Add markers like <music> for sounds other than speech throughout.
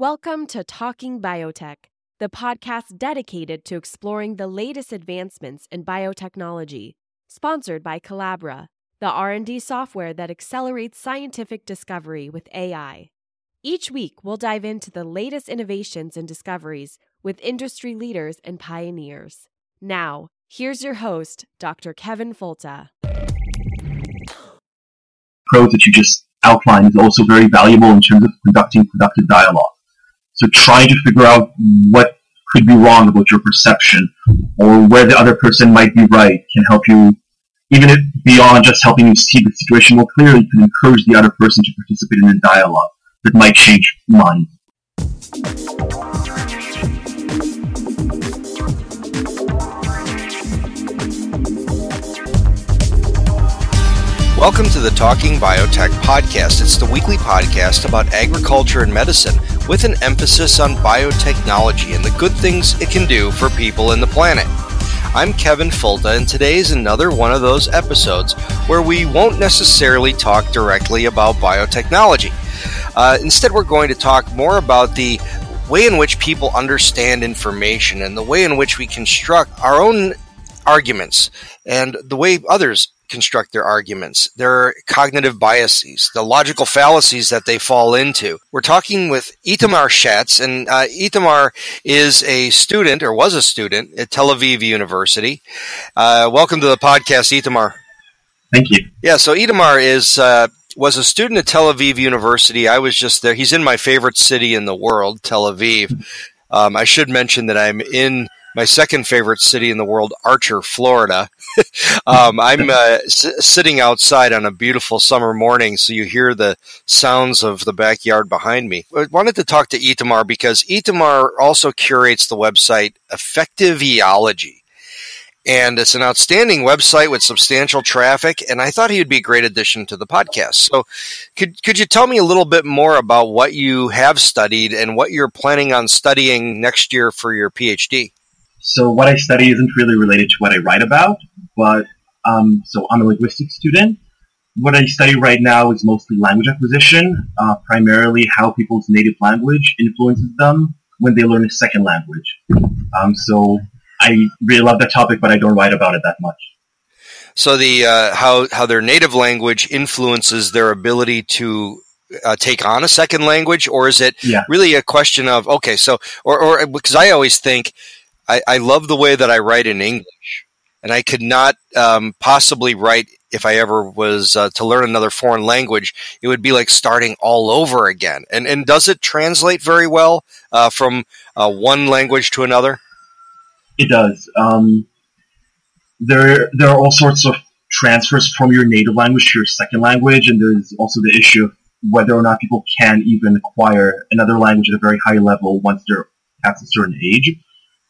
Welcome to Talking Biotech, the podcast dedicated to exploring the latest advancements in biotechnology, sponsored by Colabra, the R&D software that accelerates scientific discovery with AI. Each week, we'll dive into the latest innovations and discoveries with industry leaders and pioneers. Now, here's your host, Dr. Kevin Folta. Approach that you just outlined is also very valuable in terms of conducting productive dialogue. So trying to figure out what could be wrong about your perception or where the other person might be right can help you, even if beyond just helping you see the situation more clearly, can encourage the other person to participate in a dialogue that might change minds. Welcome to the Talking Biotech podcast. It's the weekly podcast about agriculture and medicine with an emphasis on biotechnology and the good things it can do for people and the planet. I'm Kevin Folta, and today is another one of those episodes where we won't necessarily talk directly about biotechnology. Uh, instead, we're going to talk more about the way in which people understand information and the way in which we construct our own arguments and the way others construct their arguments, their cognitive biases, the logical fallacies that they fall into. We're talking with Itamar Shatz, and uh, Itamar is a student, or was a student, at Tel Aviv University. Uh, welcome to the podcast, Itamar. Thank you. Yeah, so Itamar is uh, was a student at Tel Aviv University. I was just there. He's in my favorite city in the world, Tel Aviv. Um, I should mention that I'm in my second favorite city in the world, Archer, Florida. <laughs> um, I'm uh, s- sitting outside on a beautiful summer morning, so you hear the sounds of the backyard behind me. I wanted to talk to Itamar because Itamar also curates the website Effectiviology. And it's an outstanding website with substantial traffic, and I thought he would be a great addition to the podcast. So, could could you tell me a little bit more about what you have studied and what you're planning on studying next year for your PhD? So what I study isn't really related to what I write about, but um, so I'm a linguistics student. What I study right now is mostly language acquisition, uh, primarily how people's native language influences them when they learn a second language. Um, so I really love that topic, but I don't write about it that much. So the uh, how how their native language influences their ability to uh, take on a second language, or is it Yeah. really a question of okay, so or or because I always think I, I love the way that I write in English, and I could not um, possibly write if I ever was uh, to learn another foreign language. It would be like starting all over again. And and does it translate very well uh, from uh, one language to another? It does. Um, there, there are all sorts of transfers from your native language to your second language, and there's also the issue of whether or not people can even acquire another language at a very high level once they're past a certain age.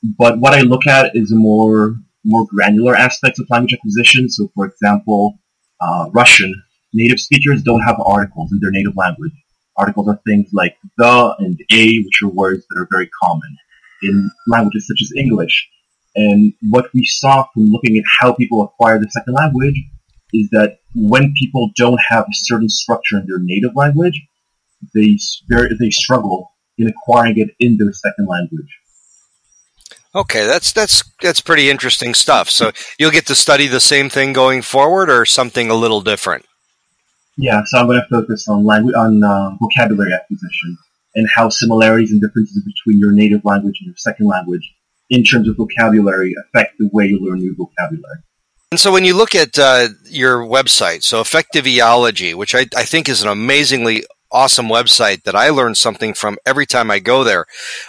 But what I look at is more more granular aspects of language acquisition. So, for example, uh, Russian native speakers don't have articles in their native language. Articles are things like the and a, which are words that are very common in languages such as English. And what we saw from looking at how people acquire the second language is that when people don't have a certain structure in their native language, they they struggle in acquiring it in their second language. Okay, that's that's that's pretty interesting stuff. So you'll get to study the same thing going forward, or something a little different. Yeah, so I'm going to focus on language on uh, vocabulary acquisition and how similarities and differences between your native language and your second language in terms of vocabulary affect the way you learn new vocabulary. And so when you look at uh, your website, so Effectiviology, which I, I think is an amazingly awesome website that I learn something from every time I go there,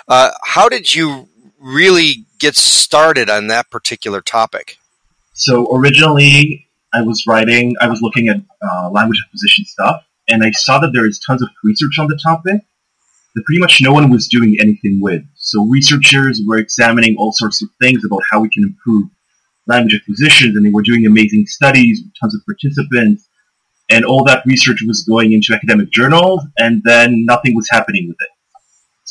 uh, how did you really get started on that particular topic? So originally, I was writing, I was looking at uh, language acquisition stuff, and I saw that there is tons of research on the topic that pretty much no one was doing anything with. So researchers were examining all sorts of things about how we can improve language acquisition, and they were doing amazing studies with tons of participants, and all that research was going into academic journals, and then nothing was happening with it.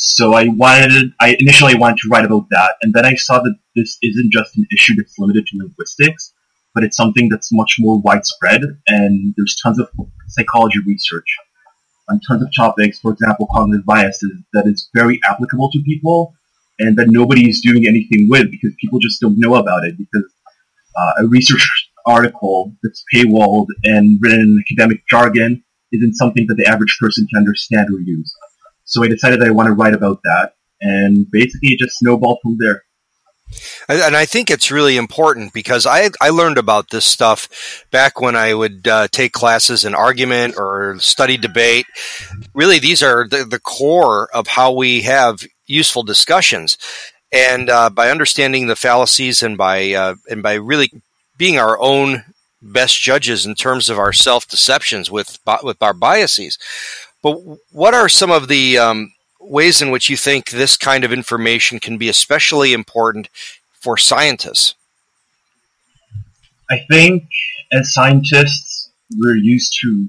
So I wanted, I initially wanted to write about that, and then I saw that this isn't just an issue that's limited to linguistics, but it's something that's much more widespread, and there's tons of psychology research on tons of topics, for example, cognitive biases, that is very applicable to people and that nobody is doing anything with because people just don't know about it because uh, a research article that's paywalled and written in academic jargon isn't something that the average person can understand or use. So I decided I want to write about that, and basically it just snowballed from there. And I think it's really important because I, I learned about this stuff back when I would uh, take classes in argument or study debate. Really, these are the, the core of how we have useful discussions. And uh, by understanding the fallacies and by uh, and by really being our own best judges in terms of our self deceptions with with our biases. But what are some of the um, ways in which you think this kind of information can be especially important for scientists? I think as scientists, we're used to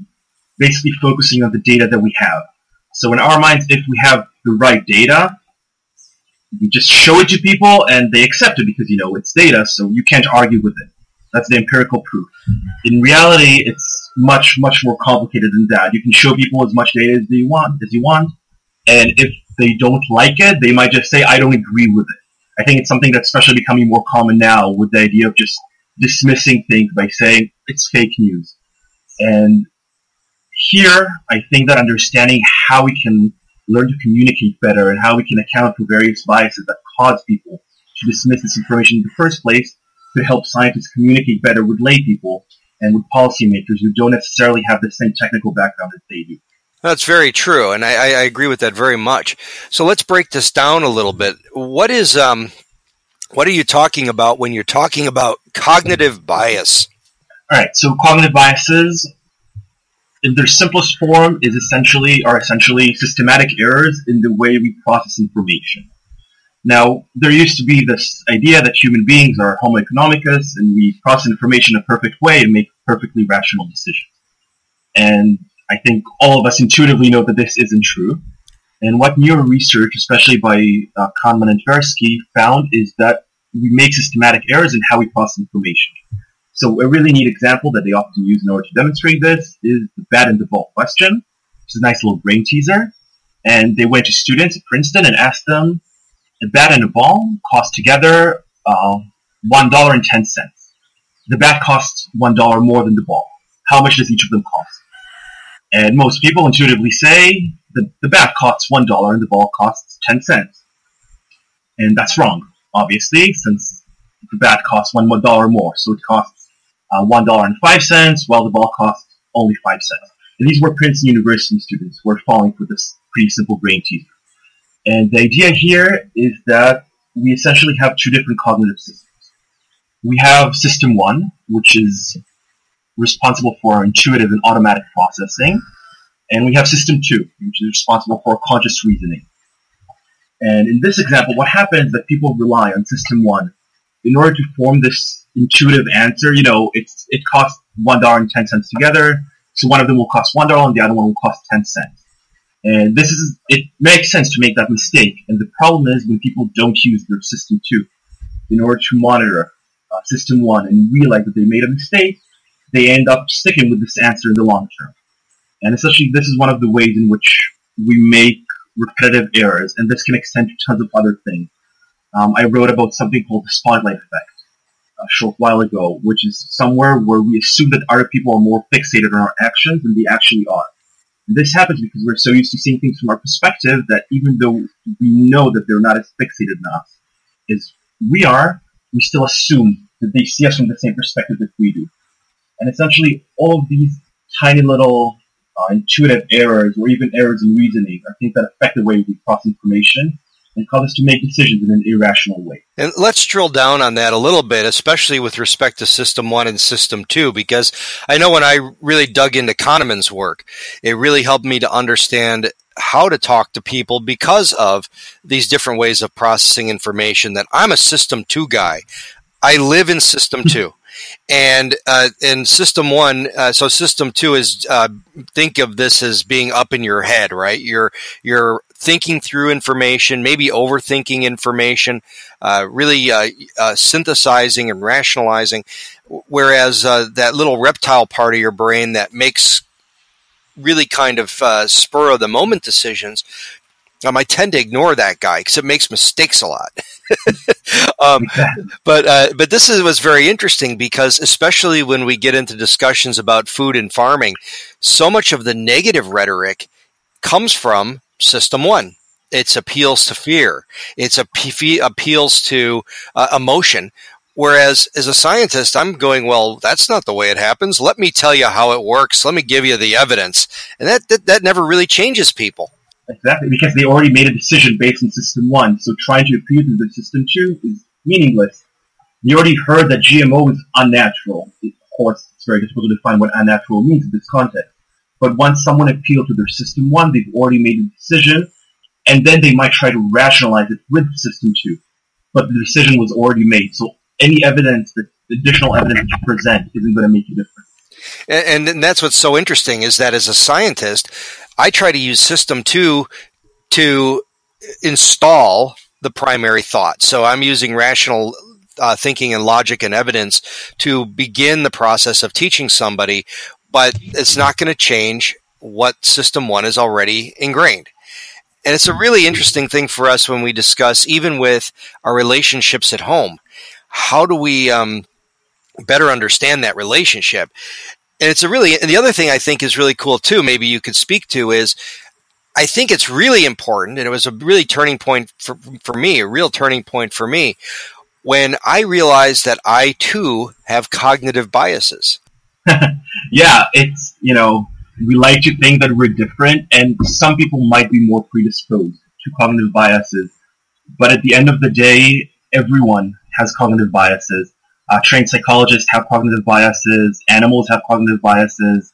basically focusing on the data that we have. So in our minds, if we have the right data, we just show it to people and they accept it because, you know, it's data, so you can't argue with it. That's the empirical proof. In reality, it's much, much more complicated than that. You can show people as much data as you want, as you want, and if they don't like it, they might just say, I don't agree with it. I think it's something that's especially becoming more common now with the idea of just dismissing things by saying it's fake news. And here, I think that understanding how we can learn to communicate better and how we can account for various biases that cause people to dismiss this information in the first place could help scientists communicate better with lay people and with policymakers who don't necessarily have the same technical background as they do. That's very true, and I, I, agree with that very much. So let's break this down a little bit. What is um, what are you talking about when you're talking about cognitive bias? All right, so cognitive biases, in their simplest form, is essentially are essentially systematic errors in the way we process information. Now, there used to be this idea that human beings are homo economicus and we process information a perfect way and make perfectly rational decisions. And I think all of us intuitively know that this isn't true. And what neuro research, especially by uh, Kahneman and Tversky, found is that we make systematic errors in how we process information. So a really neat example that they often use in order to demonstrate this is the bat and the ball question, which is a nice little brain teaser. And they went to students at Princeton and asked them, a bat and the ball cost together uh, $1.10. The bat costs $1 more than the ball. How much does each of them cost? And most people intuitively say the, the bat costs $1 and the ball costs 10 cents. And that's wrong, obviously, since the bat costs $1 more. So it costs uh, $1.05 while the ball costs only 5 cents. And these were Princeton University students who were falling for this pretty simple brain teaser. And the idea here is that we essentially have two different cognitive systems. We have system one, which is responsible for our intuitive and automatic processing. And we have system two, which is responsible for conscious reasoning. And in this example, what happens is that people rely on system one in order to form this intuitive answer. You know, it's, it costs $1 and 10 cents together. So one of them will cost $1 and the other one will cost 10 cents. And this is, it makes sense to make that mistake. And the problem is when people don't use their system two in order to monitor uh, system one and realize that they made a mistake, they end up sticking with this answer in the long term. And essentially, this is one of the ways in which we make repetitive errors, and this can extend to tons of other things. Um, I wrote about something called the spotlight effect a short while ago, which is somewhere where we assume that other people are more fixated on our actions than they actually are. This happens because we're so used to seeing things from our perspective that even though we know that they're not as fixated us as we are, we still assume that they see us from the same perspective that we do. And essentially, all of these tiny little uh, intuitive errors or even errors in reasoning are things that affect the way we process information and cause us to make decisions in an irrational way. And let's drill down on that a little bit, especially with respect to System 1 and System 2, because I know when I really dug into Kahneman's work, it really helped me to understand how to talk to people because of these different ways of processing information that I'm a System 2 guy. I live in System 2 and uh, in system one uh, so system two is uh, think of this as being up in your head right? You're you're thinking through information maybe overthinking information uh, really uh, uh, synthesizing and rationalizing. Whereas that little reptile part of your brain that makes really kind of spur of the moment decisions, um, I tend to ignore that guy because it makes mistakes a lot. <laughs> um, but uh, but this is, was very interesting because especially when we get into discussions about food and farming, so much of the negative rhetoric comes from System One. It's appeals to fear. It's a appeals to uh, emotion. Whereas as a scientist, I'm going, well, that's not the way it happens. Let me tell you how it works. Let me give you the evidence. And that, that, that never really changes people. Exactly, because they already made a decision based on System 1, so trying to appeal to the System 2 is meaningless. They already heard that GMO is unnatural. Of course, it's very difficult to define what unnatural means in this context. But once someone appealed to their System 1, they've already made a decision, and then they might try to rationalize it with System 2. But the decision was already made, so any evidence, that additional evidence you present isn't going to make a difference. And, and that's what's so interesting is that as a scientist, I try to use System 2 to install the primary thought. So I'm using rational uh, thinking and logic and evidence to begin the process of teaching somebody, but it's not going to change what System 1 is already ingrained. And it's a really interesting thing for us when we discuss, even with our relationships at home. How do we um, better understand that relationship? And it's a really and the other thing I think is really cool too. Maybe you could speak to is I think it's really important, and it was a really turning point for for me, a real turning point for me when I realized that I too have cognitive biases. <laughs> yeah, it's you know we like to think that we're different, and some people might be more predisposed to cognitive biases, but at the end of the day, everyone has cognitive biases uh, trained psychologists have cognitive biases. Animals have cognitive biases.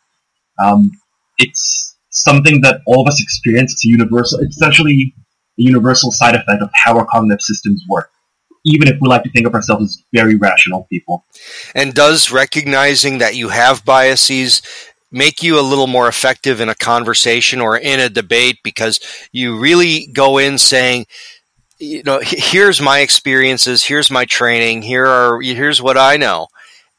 Um, it's something that all of us experience. It's a universal. It's essentially a universal side effect of how our cognitive systems work. Even if we like to think of ourselves as very rational people. And does recognizing that you have biases make you a little more effective in a conversation or in a debate because you really go in saying, you know, here's my experiences, here's my training, here are here's what I know,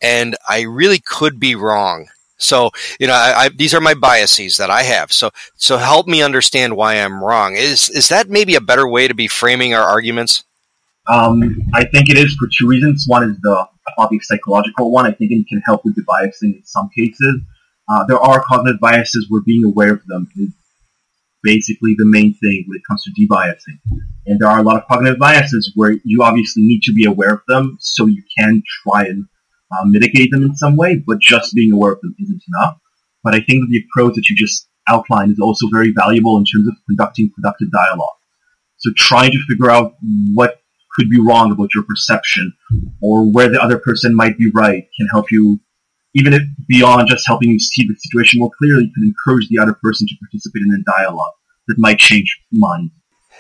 and I really could be wrong. So, you know, I, I, these are my biases that I have. So, so help me understand why I'm wrong. Is is that maybe a better way to be framing our arguments? Um, I think it is for two reasons. One is the obvious psychological one. I think it can help with debiasing in some cases. Uh, there are cognitive biases where being aware of them is basically the main thing when it comes to debiasing. And there are a lot of cognitive biases where you obviously need to be aware of them so you can try and uh, mitigate them in some way, but just being aware of them isn't enough. But I think the approach that you just outlined is also very valuable in terms of conducting productive dialogue. So trying to figure out what could be wrong about your perception or where the other person might be right can help you even if beyond just helping you see the situation more clearly, you can encourage the other person to participate in a dialogue that might change minds.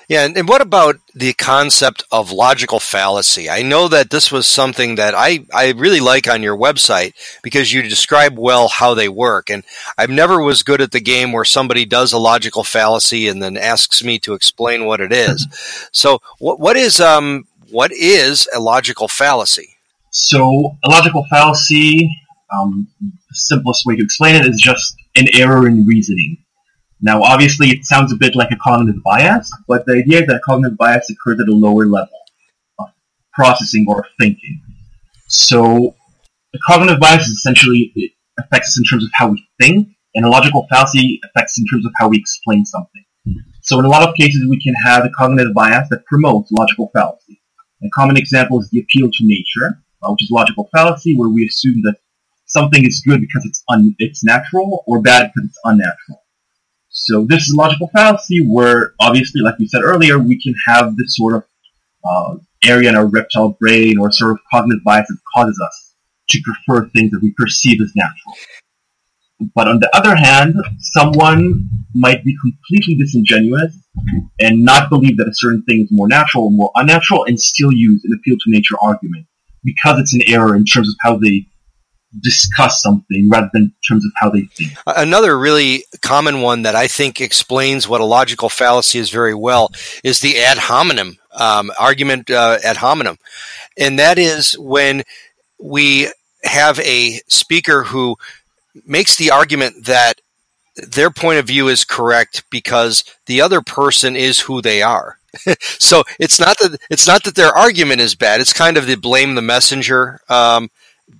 Yeah, and, and, what about the concept of logical fallacy? I know that this was something that I, I really like on your website because you describe well how they work. And I've never was good at the game where somebody does a logical fallacy and then asks me to explain what it is. <laughs> so what, what is um what is a logical fallacy? So a logical fallacy um, the simplest way to explain it is just an error in reasoning. Now, obviously, it sounds a bit like a cognitive bias, but the idea is that cognitive bias occurs at a lower level of processing or thinking. So, a cognitive bias essentially affects us in terms of how we think, and a logical fallacy affects us in terms of how we explain something. So, in a lot of cases, we can have a cognitive bias that promotes logical fallacy. A common example is the appeal to nature, uh, which is logical fallacy, where we assume that something is good because it's un- it's natural or bad because it's unnatural. So this is a logical fallacy where obviously, like we said earlier, we can have this sort of uh, area in our reptile brain or sort of cognitive bias that causes us to prefer things that we perceive as natural. But on the other hand, someone might be completely disingenuous and not believe that a certain thing is more natural or more unnatural and still use an appeal to nature argument because it's an error in terms of how they discuss something rather than in terms of how they think. Another really common one that I think explains what a logical fallacy is very well is the ad hominem um, argument uh, ad hominem. And that is when we have a speaker who makes the argument that their point of view is correct because the other person is who they are. <laughs> so it's not that it's not that their argument is bad. It's kind of the blame the messenger, um,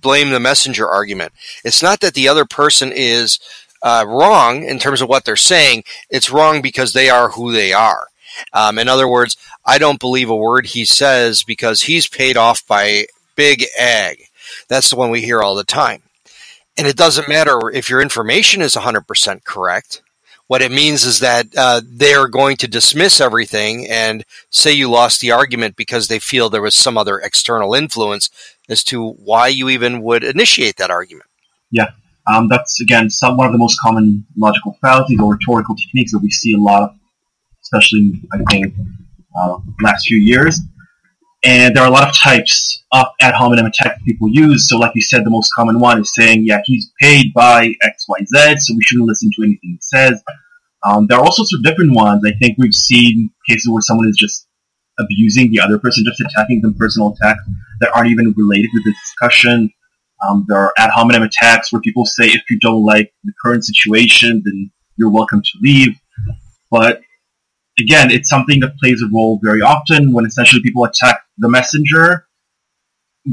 blame the messenger argument. It's not that the other person is uh, wrong in terms of what they're saying. It's wrong because they are who they are. Um, in other words, I don't believe a word he says because he's paid off by big ag. That's the one we hear all the time. And it doesn't matter if your information is 100% correct. What it means is that uh, they're going to dismiss everything and say you lost the argument because they feel there was some other external influence as to why you even would initiate that argument. Yeah, um, that's again some one of the most common logical fallacies or rhetorical techniques that we see a lot of, especially I think uh, last few years. And there are a lot of types of ad hominem attacks people use. So, like you said, the most common one is saying, "Yeah, he's paid by X, Y, Z, so we shouldn't listen to anything he says." Um, there are all sorts of different ones. I think we've seen cases where someone is just abusing the other person, just attacking them, personal attacks that aren't even related to the discussion. Um, there are ad hominem attacks where people say, if you don't like the current situation, then you're welcome to leave. But again, it's something that plays a role very often when essentially people attack the messenger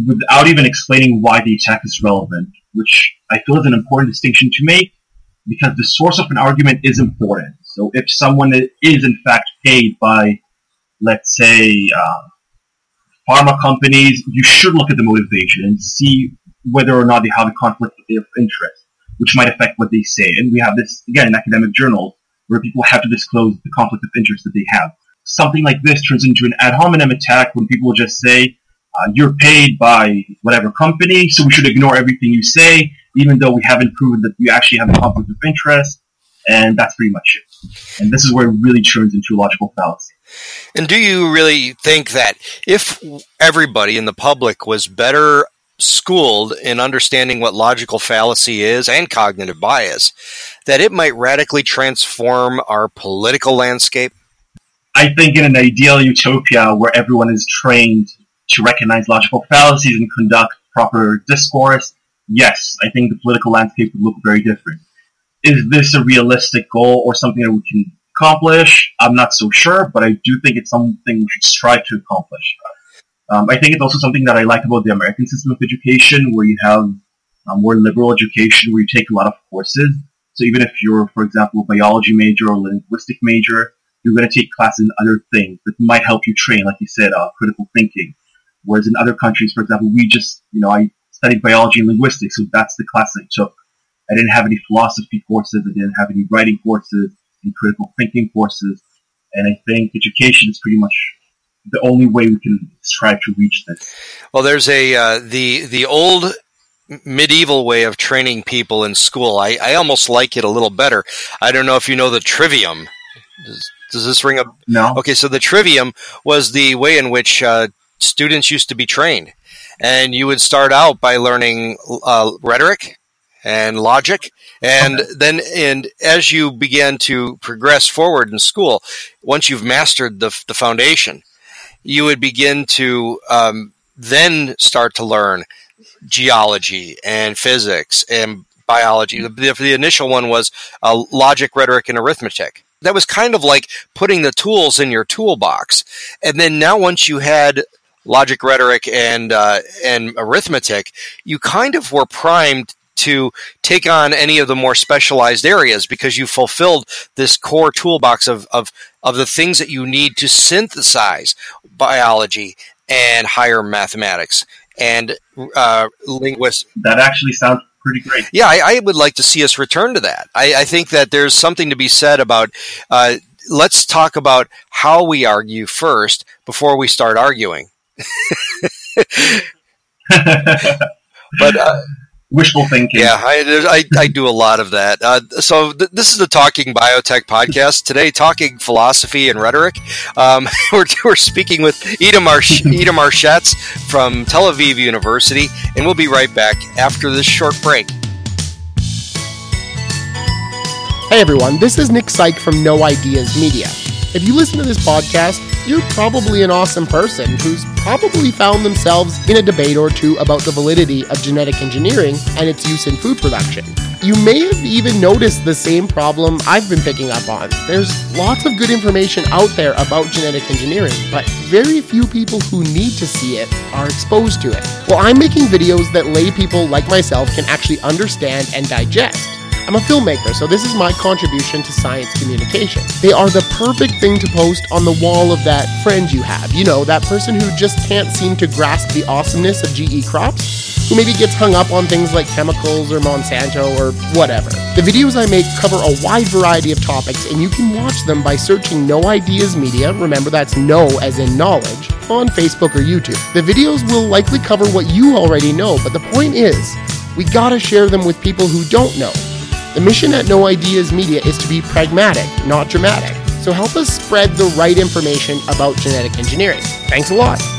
without even explaining why the attack is relevant, which I feel is an important distinction to make because the source of an argument is important. So if someone is in fact paid by, let's say, uh, pharma companies, you should look at the motivation and see whether or not they have a conflict of interest, which might affect what they say. And we have this, again, in academic journals, where people have to disclose the conflict of interest that they have. Something like this turns into an ad hominem attack when people just say, uh, you're paid by whatever company, so we should ignore everything you say, even though we haven't proven that you actually have a conflict of interest. And that's pretty much it. And this is where it really turns into a logical fallacy. And do you really think that if everybody in the public was better schooled in understanding what logical fallacy is and cognitive bias, that it might radically transform our political landscape? I think in an ideal utopia where everyone is trained to recognize logical fallacies and conduct proper discourse, yes, I think the political landscape would look very different. Is this a realistic goal or something that we can accomplish? I'm not so sure, but I do think it's something we should strive to accomplish. Um, I think it's also something that I like about the American system of education, where you have a more liberal education, where you take a lot of courses. So even if you're, for example, a biology major or a linguistic major, you're going to take classes in other things that might help you train, like you said, uh, critical thinking. Whereas in other countries, for example, we just, you know, I studied biology and linguistics, so that's the class I took. I didn't have any philosophy courses. I didn't have any writing courses and critical thinking courses. And I think education is pretty much the only way we can strive to reach this. Well, there's a uh, the the old medieval way of training people in school. I, I almost like it a little better. I don't know if you know the trivium. Does, does this ring a no? Okay, so the trivium was the way in which uh, students used to be trained, and you would start out by learning uh, rhetoric and logic, and okay. then and as you began to progress forward in school, once you've mastered the the foundation, you would begin to um, then start to learn geology and physics and biology. The, the initial one was uh, logic, rhetoric, and arithmetic. That was kind of like putting the tools in your toolbox. And then now, once you had logic, rhetoric, and uh, and arithmetic, you kind of were primed to take on any of the more specialized areas because you fulfilled this core toolbox of, of, of the things that you need to synthesize biology and higher mathematics and uh, linguistics. That actually sounds pretty great. Yeah, I, I, would like to see us return to that. I, I think that there's something to be said about. Uh, let's talk about how we argue first before we start arguing. <laughs> <laughs> but uh, wishful thinking. Yeah, I, I, I, do a lot of that. Uh, so th- this is the Talking Biotech podcast. Today, talking philosophy and rhetoric. Um, <laughs> we're, we're speaking with Itamar, <laughs> Itamar Shatz from Tel Aviv University, and we'll be right back after this short break. Hey everyone, this is Nick Saik from Know Ideas Media. If you listen to this podcast, you're probably an awesome person who's probably found themselves in a debate or two about the validity of genetic engineering and its use in food production. You may have even noticed the same problem I've been picking up on. There's lots of good information out there about genetic engineering, but very few people who need to see it are exposed to it. Well, I'm making videos that lay people like myself can actually understand and digest. I'm a filmmaker, so this is my contribution to science communication. They are the perfect thing to post on the wall of that friend you have. You know, that person who just can't seem to grasp the awesomeness of GE crops, who maybe gets hung up on things like chemicals or Monsanto or whatever. The videos I make cover a wide variety of topics, and you can watch them by searching Know Ideas Media. Remember, that's no as in knowledge on Facebook or YouTube. The videos will likely cover what you already know, but the point is, we gotta share them with people who don't know. The mission at Know Ideas Media is to be pragmatic, not dramatic. So help us spread the right information about genetic engineering. Thanks a lot.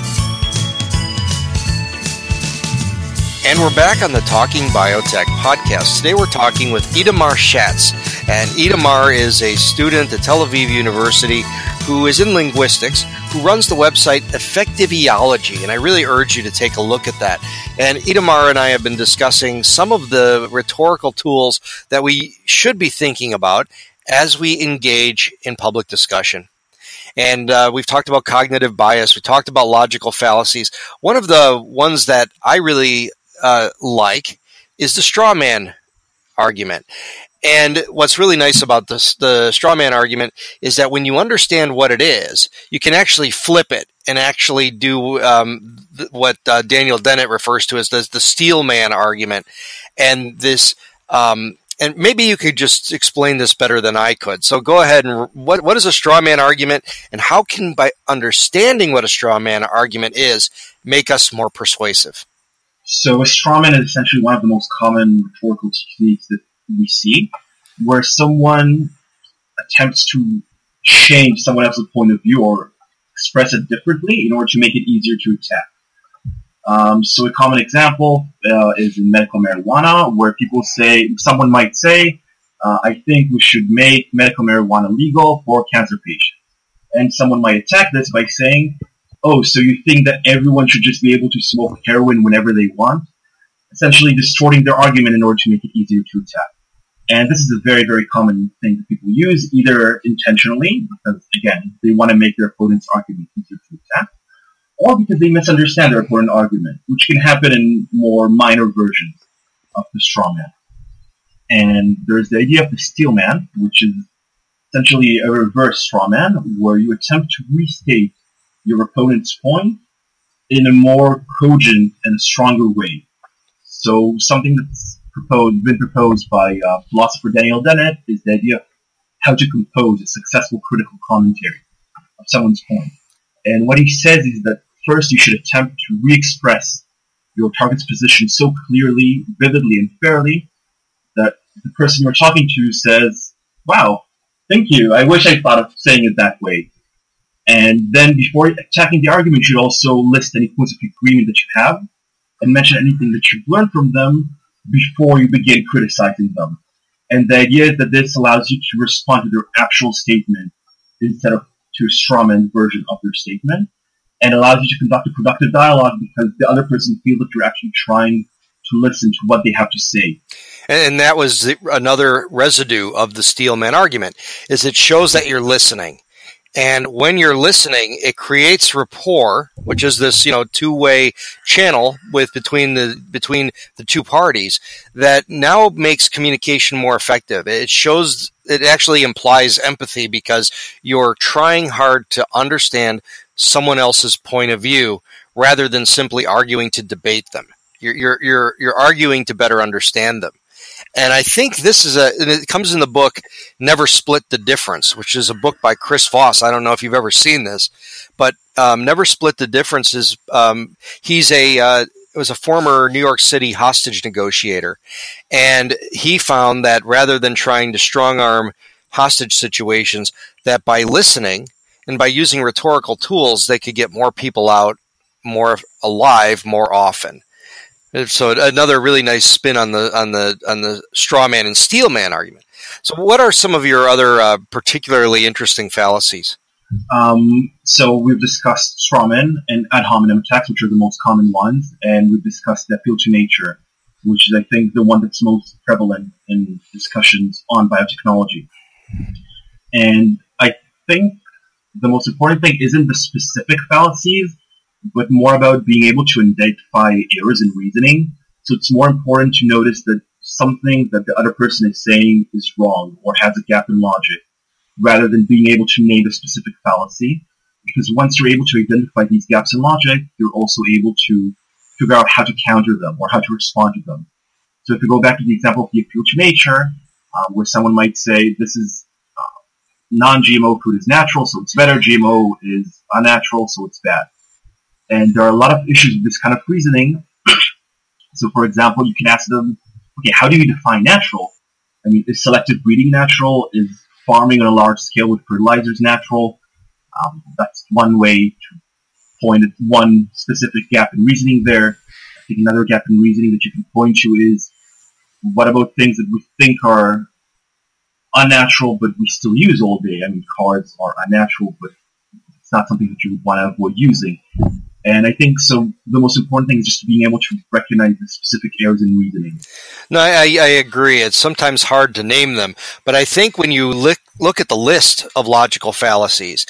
And we're back on the Talking Biotech podcast. Today we're talking with Itamar Shatz. And Itamar is a student at Tel Aviv University who is in linguistics, who runs the website Effectiviology. And I really urge you to take a look at that. And Itamar and I have been discussing some of the rhetorical tools that we should be thinking about as we engage in public discussion. And uh, we've talked about cognitive bias. We talked about logical fallacies. One of the ones that I really uh, like is the straw man argument. And what's really nice about this, the straw man argument is that when you understand what it is, you can actually flip it and actually do um, th- what uh, Daniel Dennett refers to as the, the steel man argument. And this, um, and maybe you could just explain this better than I could. So go ahead and what what is a straw man argument, and how can by understanding what a straw man argument is make us more persuasive? So a strawman is essentially one of the most common rhetorical techniques that we see, where someone attempts to change someone else's point of view or express it differently in order to make it easier to attack. Um, so a common example uh, is in medical marijuana, where people say, someone might say, uh, I think we should make medical marijuana legal for cancer patients. And someone might attack this by saying, oh, so you think that everyone should just be able to smoke heroin whenever they want? Essentially distorting their argument in order to make it easier to attack. And this is a very, very common thing that people use, either intentionally, because again, they want to make their opponent's argument easier to attack, or because they misunderstand their opponent's argument, which can happen in more minor versions of the straw man. And there's the idea of the steel man, which is essentially a reverse straw man, where you attempt to restate your opponent's point in a more cogent and stronger way. So something that's proposed, been proposed by uh, philosopher Daniel Dennett is the idea of how to compose a successful critical commentary of someone's point. And what he says is that first you should attempt to re-express your target's position so clearly, vividly, and fairly that the person you're talking to says, wow, thank you. I wish I thought of saying it that way. And then before attacking the argument, you should also list any points of agreement that you have and mention anything that you've learned from them before you begin criticizing them. And the idea is that this allows you to respond to their actual statement instead of to a strawman version of their statement and allows you to conduct a productive dialogue because the other person feels that you're actually trying to listen to what they have to say. And that was another residue of the Steelman argument is it shows that you're listening. And when you're listening, it creates rapport, which is this, you know, two-way channel with between the between the two parties that now makes communication more effective. It shows it actually implies empathy because you're trying hard to understand someone else's point of view rather than simply arguing to debate them. You're you're you're, you're arguing to better understand them. And I think this is a, it comes in the book, Never Split the Difference, which is a book by Chris Voss. I don't know if you've ever seen this, but um, Never Split the Difference is, um, he's a, uh, was a former New York City hostage negotiator. And he found that rather than trying to strong arm hostage situations, that by listening and by using rhetorical tools, they could get more people out more alive more often. So another really nice spin on the on the on the straw man and steel man argument. So what are some of your other uh, particularly interesting fallacies? Um, so we've discussed strawman and ad hominem attacks, which are the most common ones, and we've discussed the appeal to nature which is, I think, the one that's most prevalent in discussions on biotechnology. And I think the most important thing isn't the specific fallacies, but more about being able to identify errors in reasoning. So it's more important to notice that something that the other person is saying is wrong or has a gap in logic, rather than being able to name a specific fallacy. Because once you're able to identify these gaps in logic, you're also able to figure out how to counter them or how to respond to them. So if you go back to the example of the appeal to nature, uh, where someone might say this is uh, non-GMO food is natural, so it's better. GMO is unnatural, so it's bad. And there are a lot of issues with this kind of reasoning. so, for example, you can ask them, okay, how do you define natural? I mean, is selective breeding natural? Is farming on a large scale with fertilizers natural? Um, that's one way to point at one specific gap in reasoning there. I think another gap in reasoning that you can point to is what about things that we think are unnatural but we still use all day? I mean, cards are unnatural, but it's not something that you would want to avoid using. And I think so. The most important thing is just being able to recognize the specific errors in reasoning. No, I, I agree. It's sometimes hard to name them, but I think when you look look at the list of logical fallacies,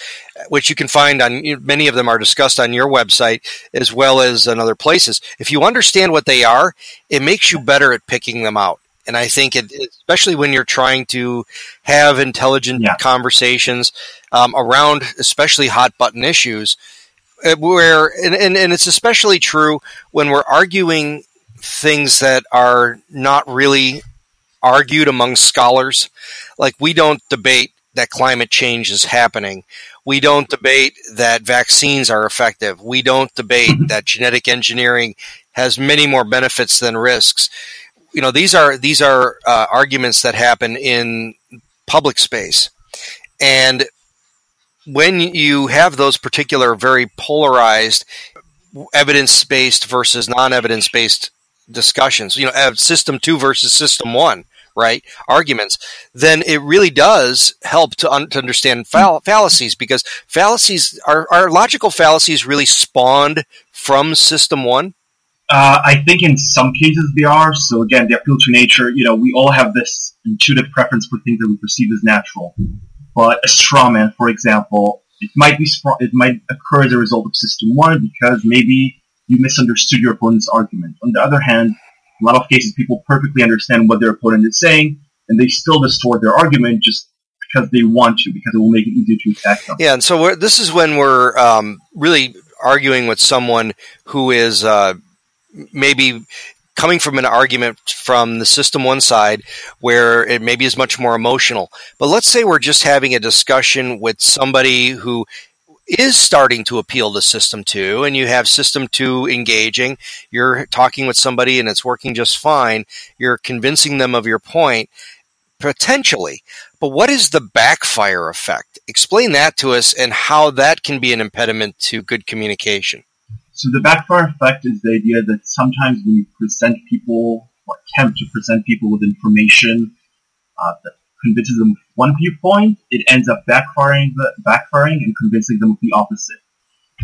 which you can find on many of them are discussed on your website as well as in other places. If you understand what they are, it makes you better at picking them out. And I think, it, especially when you're trying to have intelligent yeah. conversations um, around, especially hot button issues, where and, and, and it's especially true when we're arguing things that are not really argued among scholars. Like we don't debate that climate change is happening. We don't debate that vaccines are effective. We don't debate mm-hmm. that genetic engineering has many more benefits than risks. You know, these are these are uh, arguments that happen in public space, and when you have those particular very polarized evidence based versus non evidence based discussions, you know, system two versus system one, right? Arguments, then it really does help to, un- to understand fall- fallacies because fallacies are, are logical fallacies really spawned from system one. Uh, I think in some cases they are. So again, the appeal to nature, you know, we all have this intuitive preference for things that we perceive as natural. But a straw man, for example, it might be it might occur as a result of system one because maybe you misunderstood your opponent's argument. On the other hand, a lot of cases people perfectly understand what their opponent is saying and they still distort their argument just because they want to, because it will make it easier to attack them. Yeah, and so this is when we're um, really arguing with someone who is uh, maybe coming from an argument from the system one side where it maybe is much more emotional. But let's say we're just having a discussion with somebody who is starting to appeal to system two and you have system two engaging. You're talking with somebody and it's working just fine. You're convincing them of your point potentially. But what is the backfire effect? Explain that to us and how that can be an impediment to good communication so the backfire effect is the idea that sometimes when you present people or attempt to present people with information uh, that convinces them of one viewpoint, it ends up backfiring, backfiring and convincing them of the opposite.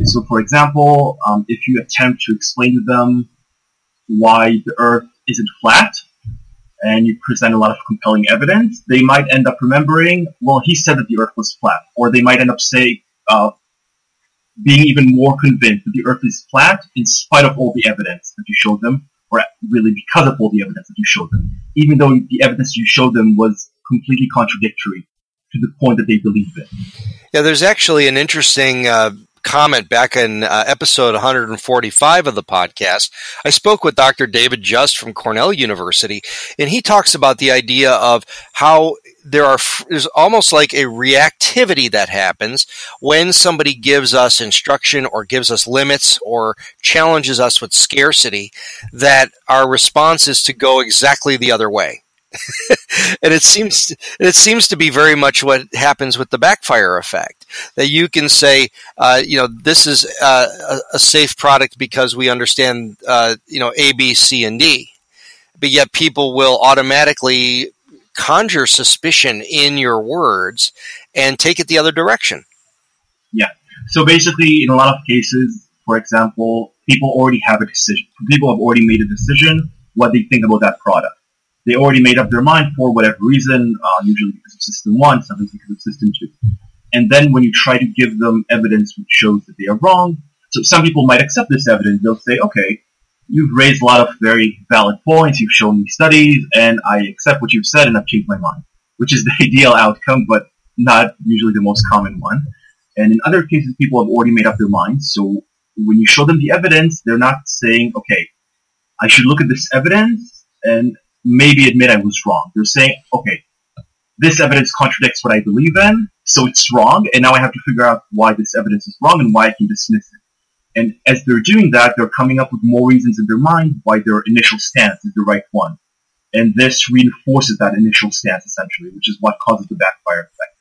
So, for example, um, if you attempt to explain to them why the Earth isn't flat, and you present a lot of compelling evidence, they might end up remembering, well, he said that the Earth was flat, or they might end up saying, uh, being even more convinced that the Earth is flat in spite of all the evidence that you showed them, or really because of all the evidence that you showed them, even though the evidence you showed them was completely contradictory to the point that they believe it. Yeah, there's actually an interesting uh, comment back in uh, episode 145 of the podcast. I spoke with Dr. David Just from Cornell University, and he talks about the idea of how there are there's almost like a reactivity that happens when somebody gives us instruction or gives us limits or challenges us with scarcity that our response is to go exactly the other way <laughs> and it seems it seems to be very much what happens with the backfire effect that you can say uh, you know this is uh, a, safe product because we understand uh, you know a b c and d but yet people will automatically conjure suspicion in your words and take it the other direction. Yeah. So basically, in a lot of cases, for example, people already have a decision. People have already made a decision what they think about that product. They already made up their mind for whatever reason, uh, usually because of system one, sometimes because of system two. And then when you try to give them evidence which shows that they are wrong, so some people might accept this evidence. They'll say, okay, you've raised a lot of very valid points, you've shown me studies, and I accept what you've said and I've changed my mind, which is <laughs> the ideal outcome, but not usually the most common one. And in other cases, people have already made up their minds. So when you show them the evidence, they're not saying, okay, I should look at this evidence and maybe admit I was wrong. They're saying, okay, this evidence contradicts what I believe in, so it's wrong, and now I have to figure out why this evidence is wrong and why I can dismiss it. And as they're doing that, they're coming up with more reasons in their mind why their initial stance is the right one. And this reinforces that initial stance essentially, which is what causes the backfire effect.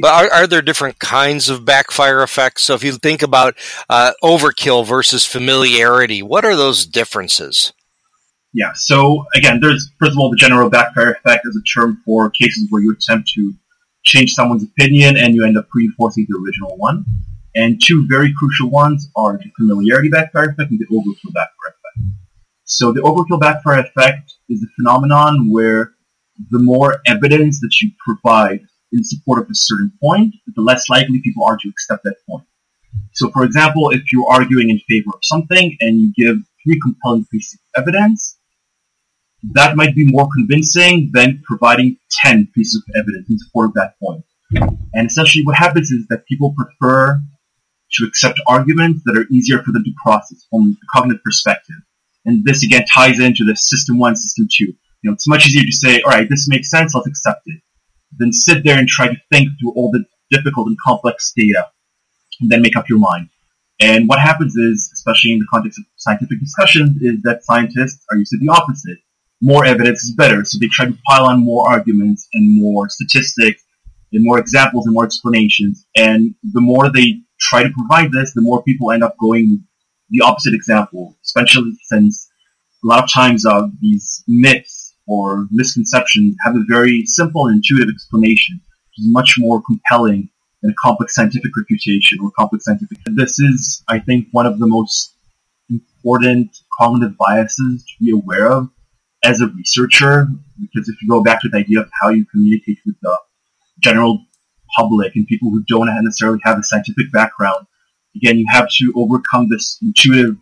But are, are, there different kinds of backfire effects? So if you think about uh, overkill versus familiarity, what are those differences? Yeah. So again, there's first of all the general backfire effect as a term for cases where you attempt to change someone's opinion and you end up reinforcing the original one. And two very crucial ones are the familiarity backfire effect and the overkill backfire effect. So the overkill backfire effect is a phenomenon where the more evidence that you provide in support of a certain point, the less likely people are to accept that point. So for example, if you're arguing in favor of something and you give three compelling pieces of evidence, that might be more convincing than providing 10 pieces of evidence in support of that point. And essentially what happens is that people prefer to accept arguments that are easier for them to process from a cognitive perspective. And this again ties into the system one, system two. You know, it's much easier to say, all right, this makes sense, let's accept it, than sit there and try to think through all the difficult and complex data and then make up your mind. And what happens is, especially in the context of scientific discussions, is that scientists are used to the opposite. More evidence is better, so they try to pile on more arguments and more statistics and more examples and more explanations. And the more they try to provide this, the more people end up going with the opposite example, especially since a lot of times uh, these myths or misconceptions have a very simple and intuitive explanation, which is much more compelling than a complex scientific refutation or complex scientific. This is, I think, one of the most important cognitive biases to be aware of as a researcher, because if you go back to the idea of how you communicate with the general public and people who don't necessarily have a scientific background. Again, you have to overcome this intuitive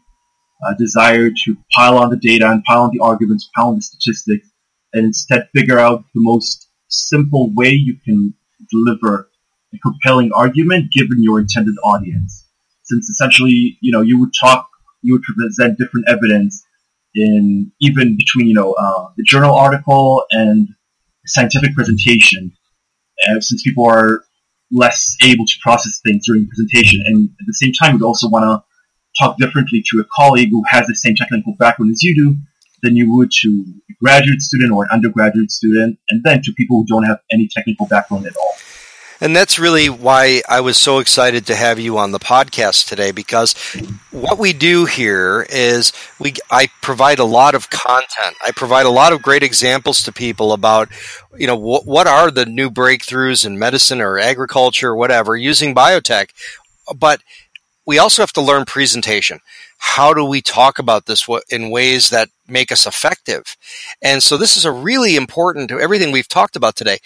uh, desire to pile on the data and pile on the arguments, pile on the statistics, and instead figure out the most simple way you can deliver a compelling argument given your intended audience. Since essentially, you know, you would talk, you would present different evidence in even between, you know, uh, the journal article and scientific presentation uh, since people are less able to process things during presentation. And at the same time, we'd also want to talk differently to a colleague who has the same technical background as you do than you would to a graduate student or an undergraduate student, and then to people who don't have any technical background at all. And that's really why I was so excited to have you on the podcast today because what we do here is we I provide a lot of content. I provide a lot of great examples to people about you know what what are the new breakthroughs in medicine or agriculture or whatever using biotech. But we also have to learn presentation. How do we talk about this in ways that make us effective? And so this is a really important everything we've talked about today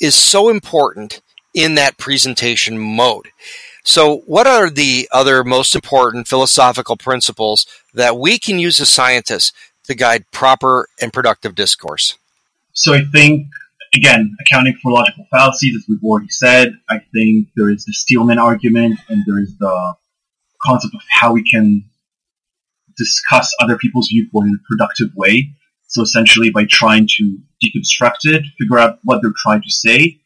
is so important in that presentation mode. So, what are the other most important philosophical principles that we can use as scientists to guide proper and productive discourse? So, I think, again, accounting for logical fallacies, as we've already said, I think there is the Steelman argument and there is the concept of how we can discuss other people's viewpoint in a productive way. So, essentially, by trying to deconstruct it, figure out what they're trying to say,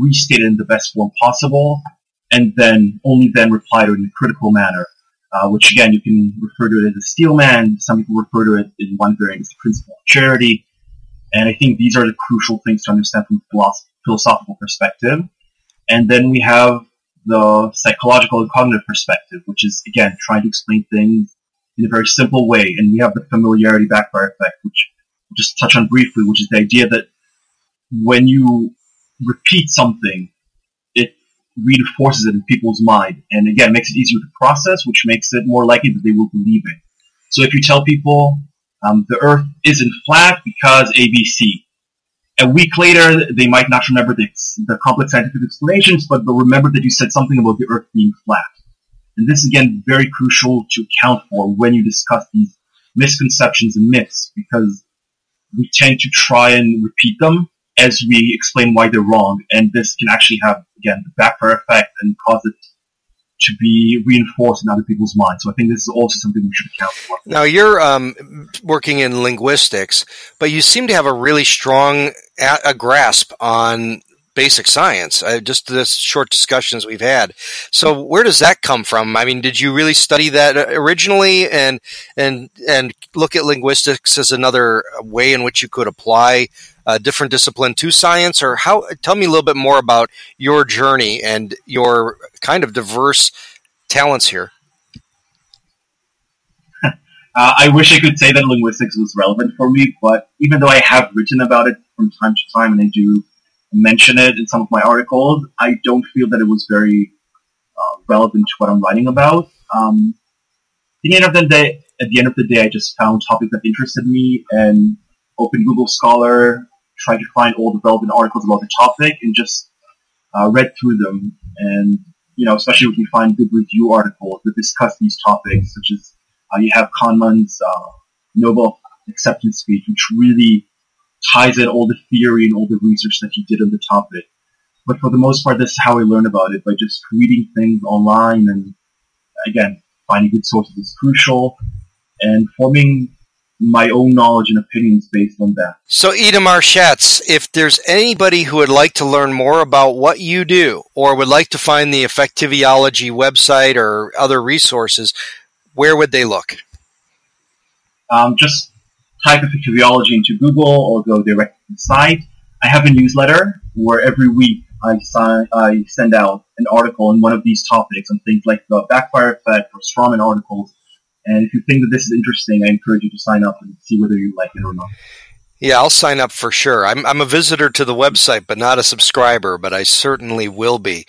restate it in the best form possible, and then only then reply to it in a critical manner. Uh, which again, you can refer to it as a steelman. Some people refer to it in one variant as the principle of charity. And I think these are the crucial things to understand from a philosophical perspective. And then we have the psychological and cognitive perspective, which is again trying to explain things in a very simple way. And we have the familiarity backfire effect, which I'll just touch on briefly, which is the idea that when you repeat something, it reinforces it in people's mind, and again makes it easier to process, which makes it more likely that they will believe it. So if you tell people um, the Earth isn't flat because ABC. A week later, they might not remember the, the complex scientific explanations, but they'll remember that you said something about the Earth being flat. And this, is again, very crucial to account for when you discuss these misconceptions and myths, because we tend to try and repeat them as we explain why they're wrong, and this can actually have, again, the backfire effect and cause it to be reinforced in other people's minds. So I think this is also something we should account for. Now you're um, working in linguistics, but you seem to have a really strong a, a grasp on basic science. Uh, just the short discussions we've had. So where does that come from? I mean, did you really study that originally, and and and look at linguistics as another way in which you could apply a different discipline to science, or how? Tell me a little bit more about your journey and your kind of diverse talents here. <laughs> Uh, I wish I could say that linguistics was relevant for me, but even though I have written about it from time to time and I do mention it in some of my articles, I don't feel that it was very uh, relevant to what I'm writing about. Um, at the end of the day, at the end of the day, I just found topics that interested me and opened Google Scholar, tried to find all the relevant articles about the topic, and just uh, read through them. And you know, especially when you find good review articles that discuss these topics, such as uh, you have Kahneman's uh, Nobel acceptance speech, which really ties in all the theory and all the research that he did on the topic. But for the most part, this is how I learn about it by just reading things online and again, finding good sources is crucial and forming my own knowledge and opinions based on that. So, Itamar Shatz, if there's anybody who would like to learn more about what you do or would like to find the Effectiviology website or other resources, where would they look? Um, just type of Effectiviology into Google or go directly to the site. I have a newsletter where every week I, sign, I send out an article on one of these topics on things like the backfire effect or strawman articles. And if you think that this is interesting, I encourage you to sign up and see whether you like it or not. Yeah, I'll sign up for sure. I'm, I'm a visitor to the website, but not a subscriber, but I certainly will be.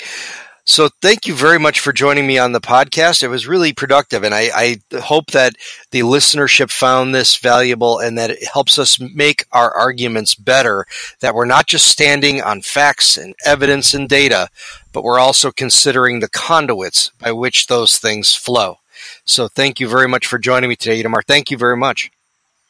So thank you very much for joining me on the podcast. It was really productive, and I, I, hope that the listenership found this valuable and that it helps us make our arguments better. That we're not just standing on facts and evidence and data, but we're also considering the conduits by which those things flow. So thank you very much for joining me today, Itamar. Thank you very much.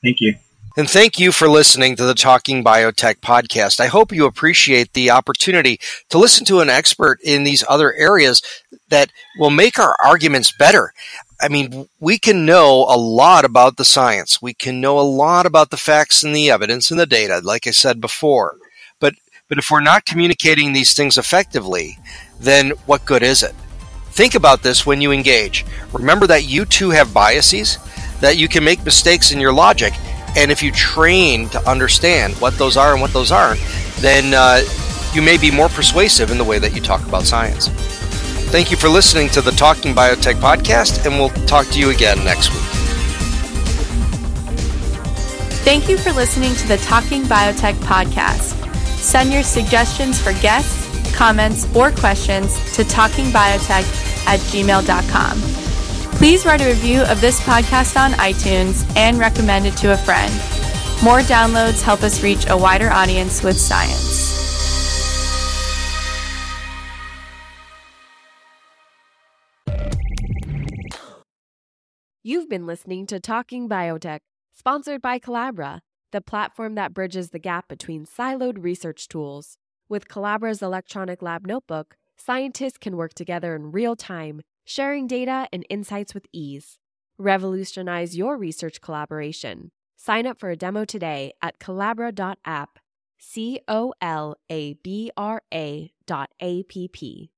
Thank you. And thank you for listening to the Talking Biotech podcast. I hope you appreciate the opportunity to listen to an expert in these other areas that will make our arguments better. I mean, we can know a lot about the science. We can know a lot about the facts and the evidence and the data, like I said before. But, but if we're not communicating these things effectively, then what good is it? Think about this when you engage. Remember that you too have biases, that you can make mistakes in your logic, and if you train to understand what those are and what those aren't, then uh, you may be more persuasive in the way that you talk about science. Thank you for listening to the Talking Biotech podcast, and we'll talk to you again next week. Thank you for listening to the Talking Biotech podcast. Send your suggestions for guests, comments, or questions to talkingbiotech at gmail.com. Please write a review of this podcast on iTunes and recommend it to a friend. More downloads help us reach a wider audience with science. You've been listening to Talking Biotech, sponsored by Colabra, the platform that bridges the gap between siloed research tools. With Colabra's electronic lab notebook, scientists can work together in real time sharing data and insights with ease. Revolutionize your research collaboration. Sign up for a demo today at colabra.app. C O L A B R A dot A P P.